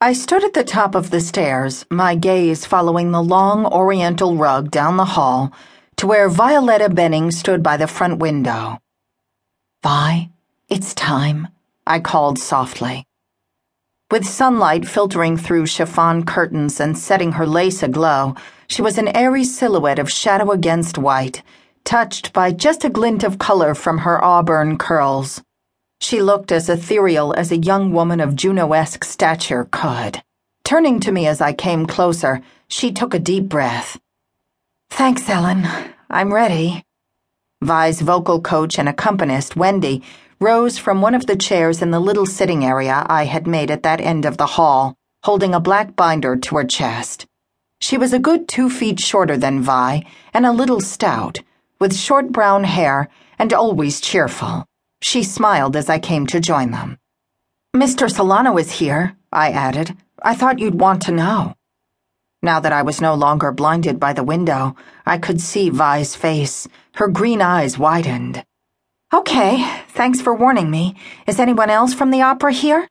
I stood at the top of the stairs, my gaze following the long oriental rug down the hall to where Violetta Benning stood by the front window. Vi, it's time, I called softly. With sunlight filtering through chiffon curtains and setting her lace aglow, she was an airy silhouette of shadow against white, touched by just a glint of color from her auburn curls. She looked as ethereal as a young woman of Juno esque stature could. Turning to me as I came closer, she took a deep breath. Thanks, Ellen. I'm ready. Vi's vocal coach and accompanist, Wendy, rose from one of the chairs in the little sitting area I had made at that end of the hall, holding a black binder to her chest. She was a good two feet shorter than Vi and a little stout, with short brown hair and always cheerful. She smiled as I came to join them. Mr. Solano is here, I added. I thought you'd want to know. Now that I was no longer blinded by the window, I could see Vi's face. Her green eyes widened. Okay, thanks for warning me. Is anyone else from the opera here?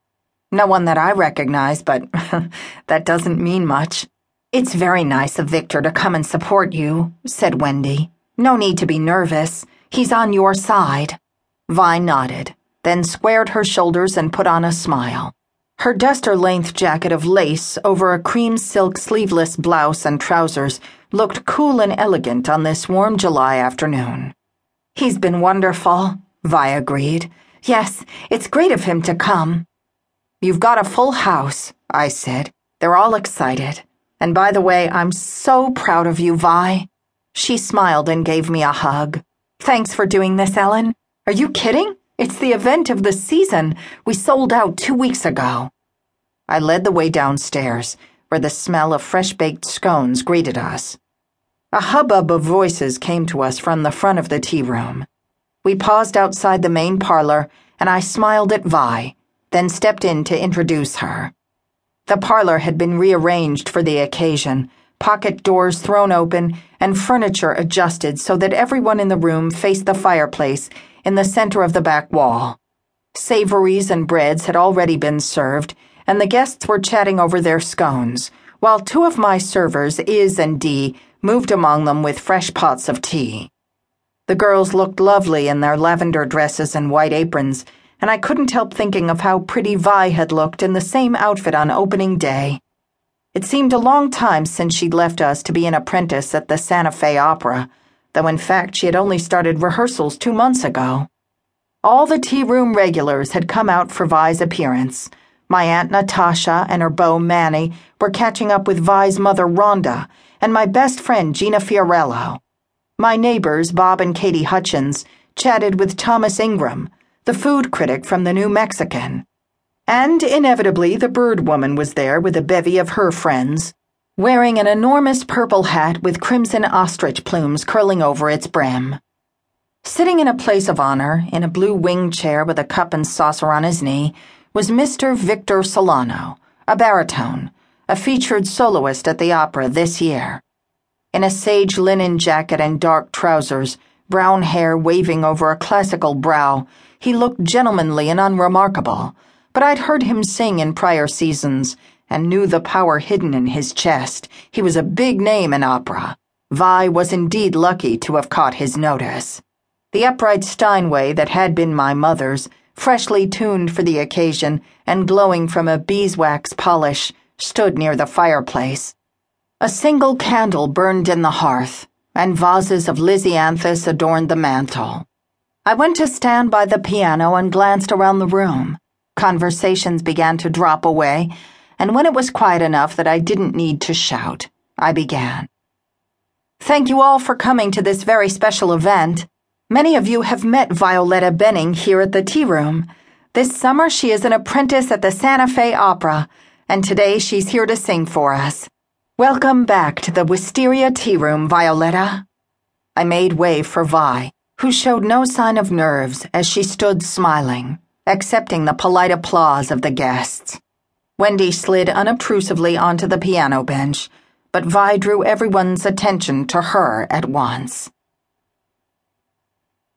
No one that I recognize, but that doesn't mean much. It's very nice of Victor to come and support you, said Wendy. No need to be nervous. He's on your side. Vi nodded, then squared her shoulders and put on a smile. Her duster length jacket of lace over a cream silk sleeveless blouse and trousers looked cool and elegant on this warm July afternoon. He's been wonderful, Vi agreed. Yes, it's great of him to come. You've got a full house, I said. They're all excited. And by the way, I'm so proud of you, Vi. She smiled and gave me a hug. Thanks for doing this, Ellen. Are you kidding? It's the event of the season. We sold out two weeks ago. I led the way downstairs, where the smell of fresh baked scones greeted us. A hubbub of voices came to us from the front of the tea room. We paused outside the main parlor, and I smiled at Vi, then stepped in to introduce her. The parlor had been rearranged for the occasion, pocket doors thrown open, and furniture adjusted so that everyone in the room faced the fireplace in the center of the back wall. Savories and breads had already been served, and the guests were chatting over their scones, while two of my servers, Iz and Dee, moved among them with fresh pots of tea. The girls looked lovely in their lavender dresses and white aprons, and I couldn't help thinking of how pretty Vi had looked in the same outfit on opening day. It seemed a long time since she'd left us to be an apprentice at the Santa Fe Opera though in fact she had only started rehearsals two months ago. All the tea room regulars had come out for Vi's appearance. My Aunt Natasha and her beau Manny were catching up with Vi's mother Rhonda, and my best friend Gina Fiorello. My neighbors, Bob and Katie Hutchins, chatted with Thomas Ingram, the food critic from the New Mexican. And inevitably, the bird woman was there with a bevy of her friends wearing an enormous purple hat with crimson ostrich plumes curling over its brim. Sitting in a place of honor, in a blue wing chair with a cup and saucer on his knee, was Mr. Victor Solano, a baritone, a featured soloist at the opera this year. In a sage linen jacket and dark trousers, brown hair waving over a classical brow, he looked gentlemanly and unremarkable, but I'd heard him sing in prior seasons and knew the power hidden in his chest. He was a big name in opera. Vi was indeed lucky to have caught his notice. The upright Steinway that had been my mother's, freshly tuned for the occasion and glowing from a beeswax polish, stood near the fireplace. A single candle burned in the hearth, and vases of lisianthus adorned the mantel. I went to stand by the piano and glanced around the room. Conversations began to drop away and when it was quiet enough that I didn't need to shout, I began. Thank you all for coming to this very special event. Many of you have met Violetta Benning here at the tea room. This summer she is an apprentice at the Santa Fe Opera, and today she's here to sing for us. Welcome back to the Wisteria Tea Room, Violetta. I made way for Vi, who showed no sign of nerves as she stood smiling, accepting the polite applause of the guests. Wendy slid unobtrusively onto the piano bench, but Vi drew everyone's attention to her at once.